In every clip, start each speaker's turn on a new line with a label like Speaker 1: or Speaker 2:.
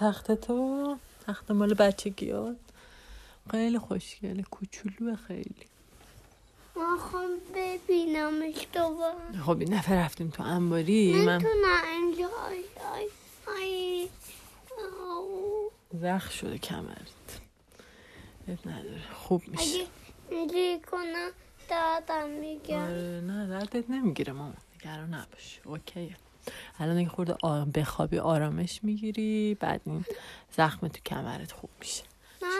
Speaker 1: تخت تو؟ تخت مال بچگیات خیلی خوشگله کوچولو خیلی.
Speaker 2: می‌خوام ببینمش دوباره.
Speaker 1: خب این دفعه رفتیم تو انباری من
Speaker 2: اینجا آی آی آی آو.
Speaker 1: زخ شده کمرت. نداره خوب میشه.
Speaker 2: اگه کنم دادم میگم
Speaker 1: آره نه دردت نمی‌گیره ماما نگران نباش. اوکیه. الان اگه خورده آ... بخوابی آرامش می‌گیری بعد این زخم تو کمرت خوب میشه.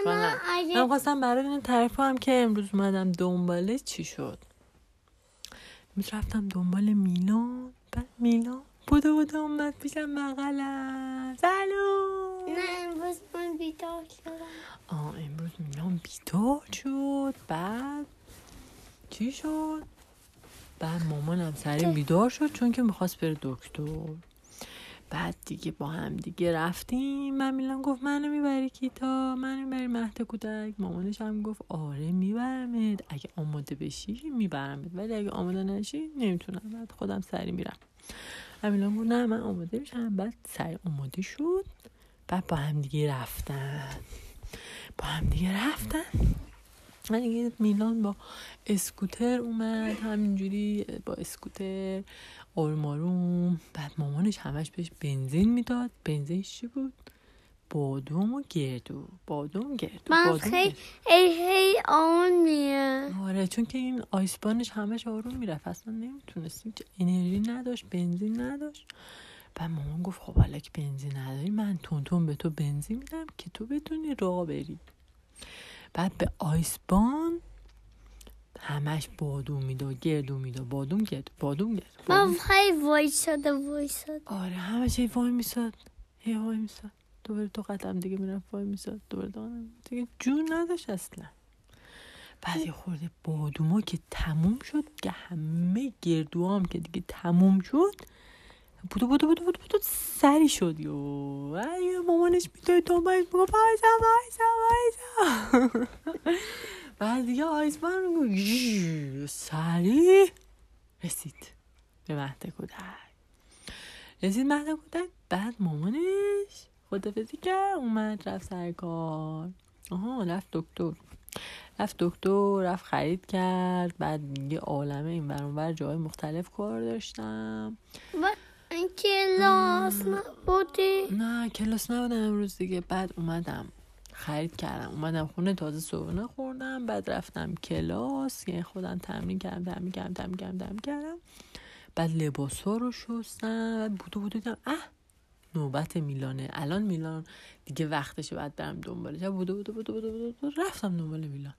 Speaker 1: نداره. من خواستم برای این تعریف کنم که امروز اومدم دنباله چی شد؟ امروز رفتم دنبال میلان. بعد میلان بوده بوده اومد پیشم بغلم. سلام!
Speaker 2: نه امروز من بیدار شدم.
Speaker 1: آه امروز میلان بیدار شد. بعد چی شد؟ بعد مامانم سریع بیدار شد چون که می‌خواست بره دکتر. بعد دیگه با هم دیگه رفتیم. من میلان گفت منو می‌بری کیتا؟ منو می‌بری مهد کودک؟ مامانش هم گفت آره میبرمت. اگه آماده بشی میبرمت. ولی اگه آماده نشی نمی‌تونم. بعد خودم سری میرم. من میلان گفت نه من آماده میشم. بعد سری آماده شد. بعد با هم دیگه رفتن. با هم دیگه رفتن. من دیگه میلان با اسکوتر اومد همینجوری با اسکوتر آروم بعد مامانش همش بهش بنزین می‌داد. بنزینش چی بود؟ بادوم و گردو. بادوم گردو
Speaker 2: من خیلی. ای هی آن میه.
Speaker 1: آره چون که این آیسبانش همش آروم می‌رفت. اصلا نمی‌تونست هیچ انرژی نداشت بنزین نداشت. بعد مامان گفت خب حالا که بنزین نداری من تون تون به تو بنزین میدم که تو بتونی راه بری. بعد به آیسبان همش بادوم می‌داد گردو می‌داد بادوم گردو بادوم گردو
Speaker 2: من
Speaker 1: بادوم.
Speaker 2: خیلی وایساده وایساده
Speaker 1: آره همش هی وای میساد هی وای میساد. دوباره تو قدم دیگه می‌رفت وای میساد. دوباره دانم دیگه. جون نداشت اصلا. بعد یه خورده بادوما که تموم شد که همه گردو هم که دیگه تموم شد بودو بودو بودو بودو بودو سری شد. یو. مامانش می‌تونه تو باید بگو پایسا پایسا پایسا بعد دیگه آیسمان میگو سری. رسید به مهد کودک. رسید مهد کودک. بعد مامانش خدافزی کرد اومد رفت سر کار. آها رفت دکتر. رفت دکتر رفت خرید کرد. بعد یه عالمه این بر اونور جای مختلف کار داشتم.
Speaker 2: این کلاس نبودی
Speaker 1: نه کلاس نبودم امروز دیگه. بعد اومدم. خرید کردم. اومدم خونه تازه صبحونه خوردم. بعد رفتم کلاس. یعنی خودم تمرین کردم تمرین کردم تمرین کردم تمرین کردم. بعد لباس ها رو شستم. بعد بودو بودو دیدم اه نوبت میلانه. الان میلان دیگه وقتشه بعد برم دنبالش. بودو بودو بودو بودو بودو, بودو رفتم دنبال میلان.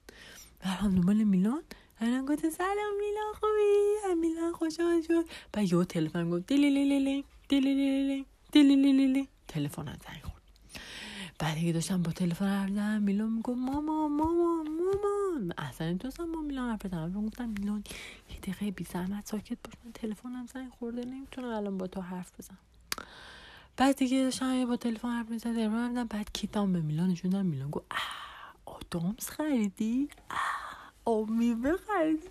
Speaker 1: رفتم دنبال میلان. الان گفت سلام میلان خوبی؟ میلان خوشحال شد. بعد یه تلفن گفت دیلی لیلی لی دیلی لیلی لی دیلی لیلی لی تلفن زنگ خورد. بعد دیگه داشتم با تلفن حرف زدم. میلان می‌گفت ماما ماما ماما. اصلا نمی‌تونستم با میلان حرف بزنم. گفتم میلان یه دقیقه بی زحمت ساکت باش. من تلفنم زنگ خورده نمی‌تونم الان با تو حرف بزنم. بعد دیگه داشتم با تلفن حرف می‌زدم. بعد کیتام به میلان نشوندم میلان گفت آدامس خریدی؟ اه. آب میوه خریدی.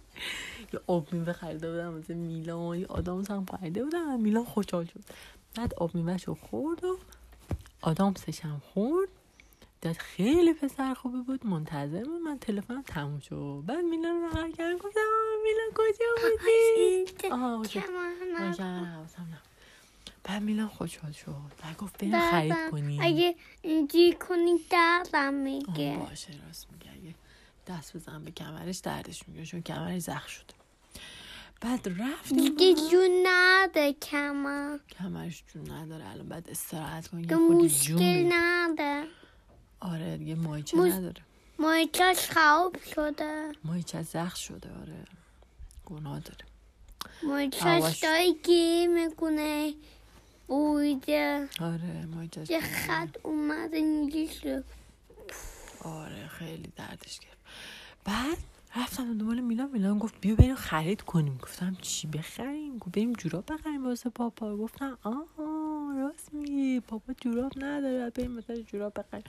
Speaker 1: یه آب میوه خریده بودم واسه میلان. یه آدامس هم خریده بودم. میلان خوشحال شد. بعد آب میوهشو خورد و آدامسش هم خورد. داد خیلی پسر خوبی بود. منتظر بود من تلفنم تموم شد. بعد میلان رو بغل کردم گفتم میلان کجا بودی؟ آها نه. بعد میلان خوشحال شد. بعد گفت بریم. خرید کنیم.
Speaker 2: اگه اینجوری کنی دردم میگه.
Speaker 1: باشه راست میگه. دست بزن به کمرش دردش میگه چون کمرش زخم شده. بعد رفتیم
Speaker 2: دیگه. جون نده کمان
Speaker 1: کمرش جون نداره الان بعد استراحت
Speaker 2: که
Speaker 1: یه جون
Speaker 2: مشکل. نده.
Speaker 1: آره دیگه مایچه
Speaker 2: مش-
Speaker 1: نداره.
Speaker 2: مایچش خراب شده.
Speaker 1: مایچه زخم شده آره. گناه داره.
Speaker 2: مایچش
Speaker 1: آواش.
Speaker 2: داره گیر می‌کنه. بویده
Speaker 1: آره مایچه
Speaker 2: یه خط اومده اینجوری شد
Speaker 1: آره خیلی دردش گرفت. بعد رفتم دنبال میلان میلان گفت بیا بریم خرید کنیم. گفتم چی بخریم؟ گفت بریم جوراب بخریم واسه پاپا. گفتم آها راست میگی. پاپا جوراب نداره بریم مثلا جوراب بخریم.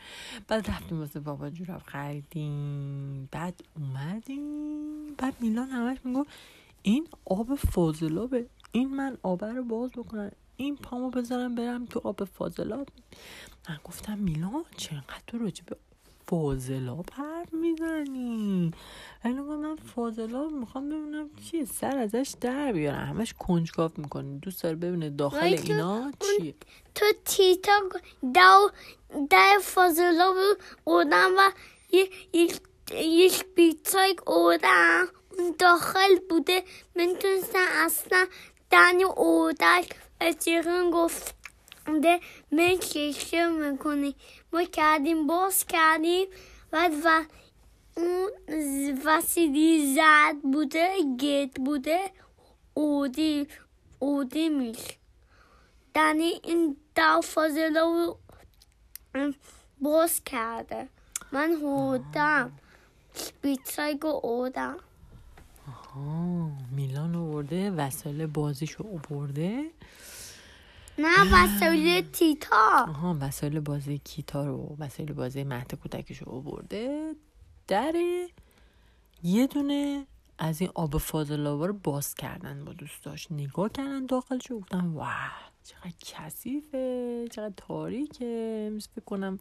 Speaker 1: بعد رفتیم واسه پاپا جوراب خریدیم. بعد اومدیم. بعد میلان همش می‌گفت این آب فاضلابه. این من آب رو باز بکنم. این پامو بذارم برم تو آب فاضلاب. من گفتم میلان چقدر تو راجع به فاضلاب حرف می‌زنی الان من فاضلاب می‌خوام ببینم چیه سر ازش در بیارم. همش کنجکاو می‌کنه. دوست داره ببینه داخل
Speaker 2: ولی
Speaker 1: اینا چیه
Speaker 2: تو تیتا دو در فاضلا بودم و یک بیتای اودم داخل بوده. می‌تونستن اصلا دنی اودک اتیقن گفته من کشه می‌کنی ما کردیم باز کردیم بعد و اون وسیلی زد بوده گت بوده اودی اودی میشه دنی این دو فاضله رو باز کرده من هودم بیتسایگو اودم
Speaker 1: آه میلان آورده وسایل بازیشو آورده
Speaker 2: نه وسایل تیتا
Speaker 1: آها وسایل بازی کیتا رو وسایل بازی مهد کودکش رو آورده. در یه دونه از این آب فاضلابا رو باز کردن با دوستاش. نگاه کردن داخلش و گفتن واه چقدر کثیفه چقدر تاریکه. فکر کنم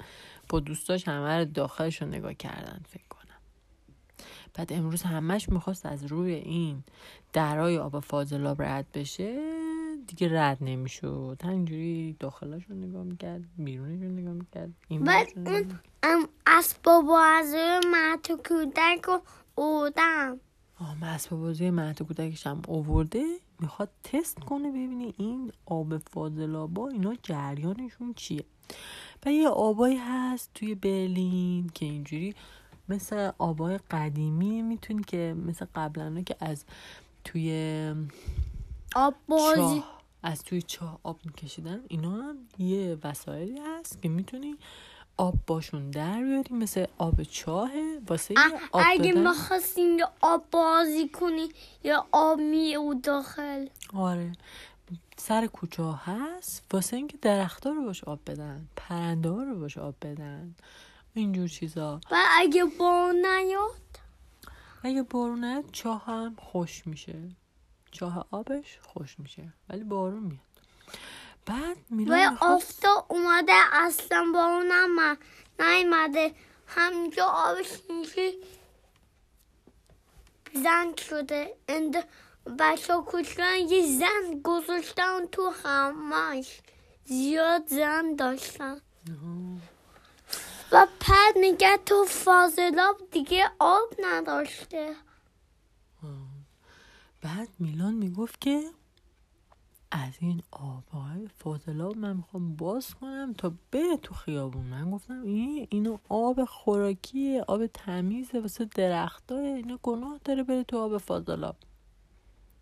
Speaker 1: با دوستاش همه رو داخلش رو نگاه کردن فکر کنم. بعد امروز همش می‌خواست از روی این درای آب فاضلاب رد بشه. دیگه رد نمی‌شد. همینجوری داخلش رو نگاه می‌کرد بیرونش رو نگاه می‌کرد. این
Speaker 2: بعد اون. ام اسباب بازی مهد کودک رو اودم
Speaker 1: آه اسباب بازی مهد کودکش هم اوورده می‌خواد تست کنه ببینه این آب فاضلابا اینا جریانشون چیه. و یه آبایی هست توی برلین که اینجوری مثل آبای قدیمی می‌تونی که مثل قبلا که از توی
Speaker 2: آب بازی
Speaker 1: از توی چاه آب میکشیدن. اینا هم یه وسایلی هست که می‌تونی آب باشون در بیاری مثل آب چاهه. واسه آب
Speaker 2: اگه
Speaker 1: دادن
Speaker 2: می‌خواستیم یه آب بازی کنی یا آب می او داخل.
Speaker 1: آره. سر کوچه ها هست. واسه اینکه درختها رو باش آب بدن پرنده ها رو باش آب بدن. اینجور چیزا.
Speaker 2: و اگه با نیاد؟
Speaker 1: اگه بارون نیاد چاه هم خوش میشه. چاه آبش خوش میشه ولی بارون میاد. بعد
Speaker 2: و
Speaker 1: میلان می‌خواست
Speaker 2: آفتا اومده اصلا با اونم نیومده. همینجا آبش اینجوری زن شده. اند بچه کوچکن یه زن گذاشتن تو همش. زیاد زن داشتن. و پد میگه تو فاضلاب دیگه آب نداشته.
Speaker 1: بعد میلان می‌گفت که از این آبهای فاضلاب من می‌خوام باز کنم تا بره تو خیابون. من گفتم این اینو آب خوراکیه آب تمیزه واسه درختای اینا گناه داره بره تو آب فاضلاب.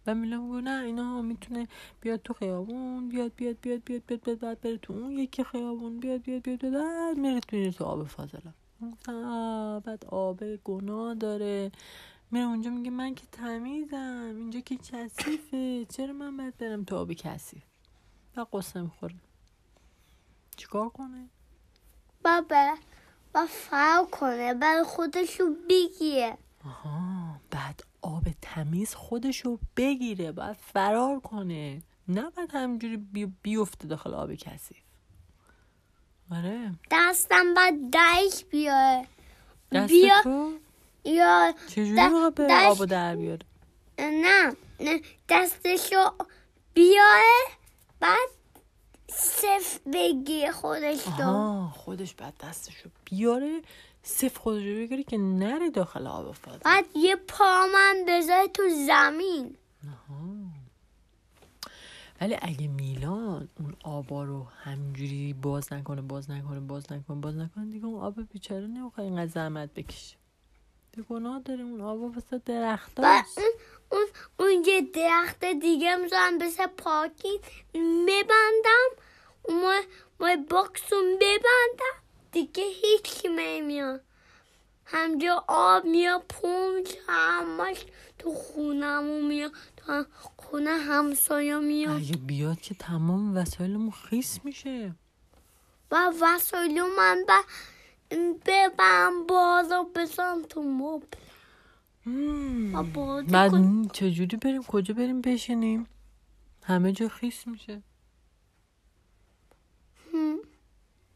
Speaker 1: و میلان میگه نه اینا می‌تونه بیاد تو خیابون بیاد بیاد بیاد بیاد بیاد بیاد بعد بره تو اون یکی خیابون بیاد بیاد بیاد بیاد بعد میره تو تو آب فاضلاب. گفتم بعد آب گناه داره. میره اونجا میگه من که تمیزم اینجا که کثیفه چرا من باید برم؟ تو آب کثیف. و قصه می‌خوره. چیکار کنه؟
Speaker 2: بره و فرق کنه برای خودشو بگیره.
Speaker 1: آها بعد آب تمیز خودشو بگیره باید فرار کنه. نه باید همینجوری بی... بیفته داخل آب کثیف. آره.
Speaker 2: دستم بعد دایش بیاره.
Speaker 1: دست
Speaker 2: بیا یا
Speaker 1: چجوری
Speaker 2: دست-
Speaker 1: آبو در بیاره؟
Speaker 2: نه نه دستشو بیاره بعد صف بگیره خودش رو.
Speaker 1: آها خودش بعد دستشو بیاره صف خودشو بگیره که نره داخل آب فاضل
Speaker 2: بعد یه پا من بذاره تو زمین.
Speaker 1: ولی اگه میلان اون آبا رو همینجوری باز نکنه باز نکنه باز نکنه باز نکنه دیگه اون آب بیچاره نمی‌خواد اینقدر زحمت بکشه. دیگه گناه داره اون آبا واسه درخت
Speaker 2: اون اون اون یه درخت دیگه می‌ذارم بسه پارکینگ میبندم. ما ما باکسون ببندم دیگه هیچ نمیاد. همجا آب میاد پمپ همش تو خونمون میاد. تو خونه همسایه میاد.
Speaker 1: اگه بیاد که تمام وسایلمون خیس میشه.
Speaker 2: و وسایل من با ببم باز و بزن تو مبل.
Speaker 1: بعد چجوری بریم؟ کجا بریم بشینیم؟ همه جا خیس میشه.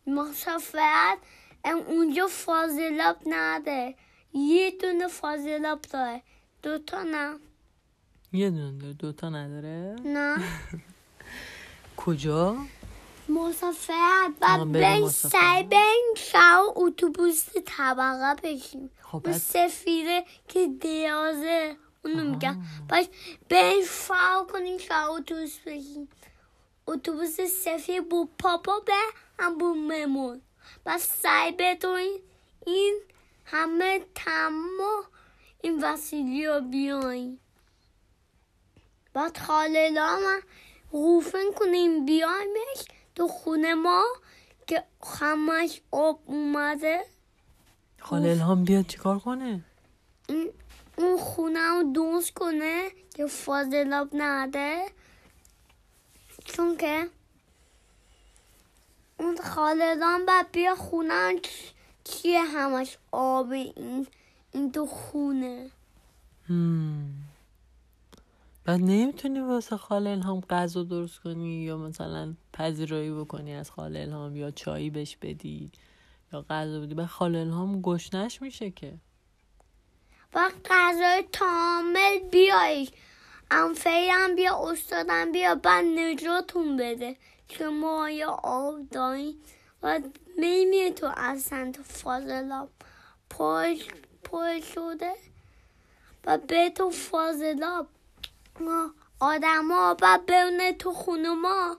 Speaker 2: مسافرت اونجا فازلاب نده. یه دونه فازلاب داره. دوتا نه.
Speaker 1: یه دونه دوتا نداره؟
Speaker 2: نه.
Speaker 1: کجا؟
Speaker 2: مسافرت و
Speaker 1: بریم مسافرت.
Speaker 2: سعی بریم شب اتوبوس طبقه بشیم.
Speaker 1: خب
Speaker 2: سفیده که درازه اونو. میگم. باش بریم فعال کنیم شب اتوبوس بشیم. اتوبوس سفید بو پاپا به هم بو ممون. بس سعی بدوین این همه تمام این وسیلی رو بیاین بعد خاله من روفن کنیم بیایمش. تو خونه ما که همش آب اومده.
Speaker 1: خاله الهام بیاد چیکار کنه؟
Speaker 2: این اون خونه رو دوست کنه که فاضلاب نده. چون که اون خالدان بعد بیا خونه چیه همش آب این این تو خونه.
Speaker 1: هم. بعد نمی‌تونی واسه خاله الهام غذا درست کنی یا مثلا پذیرایی بکنی از خاله الهام یا چایی بهش بدی یا غذا بدی. بعد خاله الهام گشنش میشه که.
Speaker 2: و غذای کامل انفه هم بیا استادم بیا بعد نجاتون بده. که ما یا آب داریم و میمیه تو اصلا تو فاضلاب. پر شده. و به تو فاضلاب. ما آدم ها بونه تو خونه ما.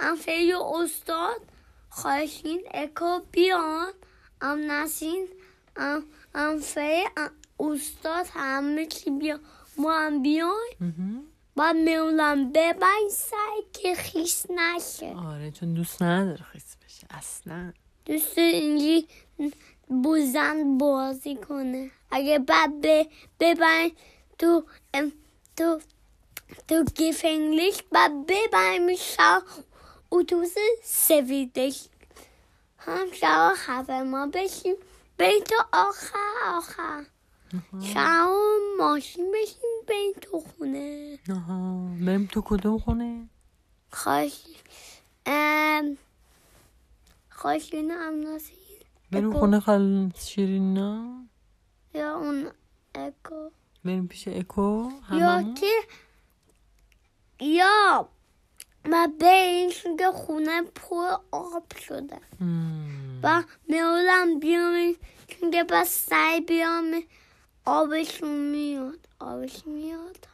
Speaker 2: انفه یا استاد. خواهشین اکو بیان. ام نسین ام انفه استاد. همه چی بیا ما هم بیاین
Speaker 1: مهم.
Speaker 2: و میولم ببین سعی که خیس نشه.
Speaker 1: آره چون دوست نداره خیس بشه. اصلا.
Speaker 2: دوست اینجی بوزن بازی کنه. اگه بعد ببین تو ام، تو تو گیف انگلیش بعد ببین شب اتوبوس سفیدش هم شب خبر ما بشیم بریم تو آخر آخر. شب ماشین بشیم بریم تو خونه.
Speaker 1: آها. بریم تو کدوم خونه؟
Speaker 2: خواهش ام خواهشین هم
Speaker 1: بریم. خونه خال شیرینا
Speaker 2: یا اون اکو.
Speaker 1: بریم پیش اکو
Speaker 2: یا که یا ما بریم چون که خونه پر آب شده. و میولم بیام چون که بس سعی بیام آبشون میاد. آبش میاد.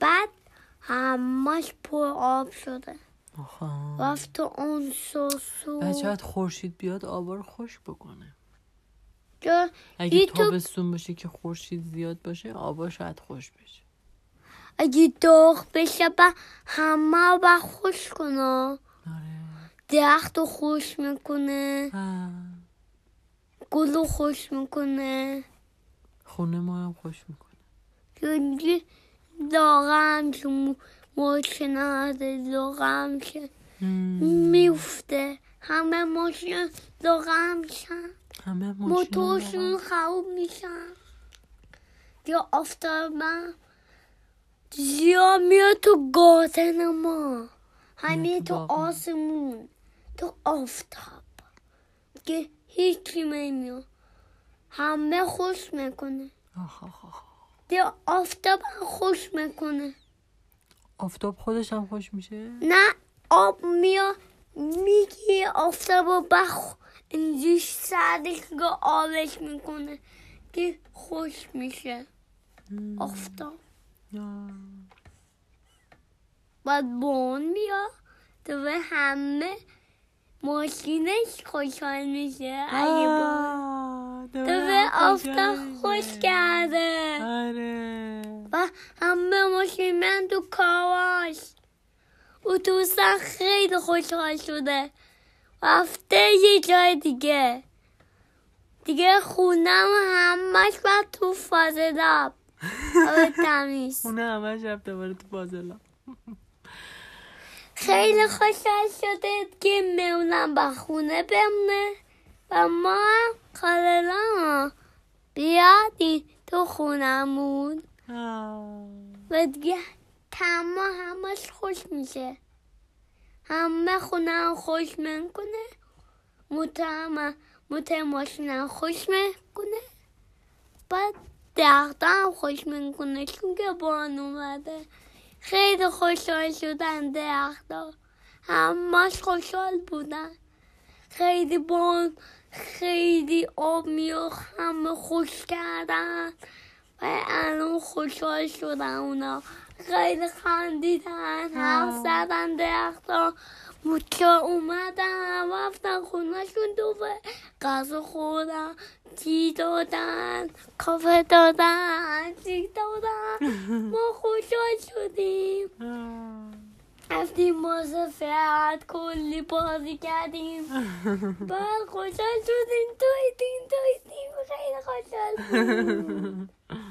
Speaker 2: بعد همش پر آب شده.
Speaker 1: آها
Speaker 2: رفت اون سوسو.
Speaker 1: شاید خورشید بیاد آبا رو خوش بکنه. اگه تابستون باشه که خورشید زیاد باشه آبا شاید خوش بشه.
Speaker 2: اگه داغ بشه با همه با خوش کنه.
Speaker 1: آره.
Speaker 2: درخت رو خوش می‌کنه. گل رو خوش می‌کنه.
Speaker 1: خونه ما هم خوش می‌کنه.
Speaker 2: یونجی داغم که ماشین هده داغم که میفته همه ماشین داغم میشن
Speaker 1: همه
Speaker 2: موتورشون. خراب میشن. یا آفتابم زیاد میاد تو گاتن ما. همین
Speaker 1: تو
Speaker 2: تو. آسمون. تو آفتاب. که هیچی نمیاد. همه خوش می‌کنه. دیگه آفتاب خوش می‌کنه.
Speaker 1: آفتاب خودش هم خوش میشه؟
Speaker 2: نه آب میاد میگی آفتاب رو بخ اینجوری سردش که آبش می‌کنه که خوش میشه. آفتاب. بعد بون میاد تو به همه ماشینش خوشحال میشه. اگه بون تو به آفتاب. خوش کرده.
Speaker 1: آره.
Speaker 2: و همه ماشین من تو کاواش. اتوبوسن خیلی خوشحال شده. رفته یه جای دیگه. دیگه خونم همش باید تو فاضلاب آب تمیز.
Speaker 1: خونه همش رفته دوباره تو بازلا.
Speaker 2: خیلی خوشحال شده که میونم با خونه بمونه و ما هم خاللان بیادی تو خونمون. و دیگه تمام همش خوش میشه. همه خونه خوش می‌کنه. موتر ماشینم خوش می‌کنه. بعد درخت هم خوش می‌کنه. چون که باران اومده. خیلی خوشحال شدن درختا. همش خوشحال بودن. خیلی باران خیلی آب میو همه خوش کردن. و الان خوشحال شدن اونا. خیلی خندیدن. حرف زدن درختا موچا اومدن رفتن خونهشون دوباره غذا خوردن چی دادن کافه دادن چی دادن. ما خوشحال شدیم. رفتیم بازه فرد کلی بازی کردیم. بعد خوشحال شدیم. دویدیم دویدیم خیلی خوشحال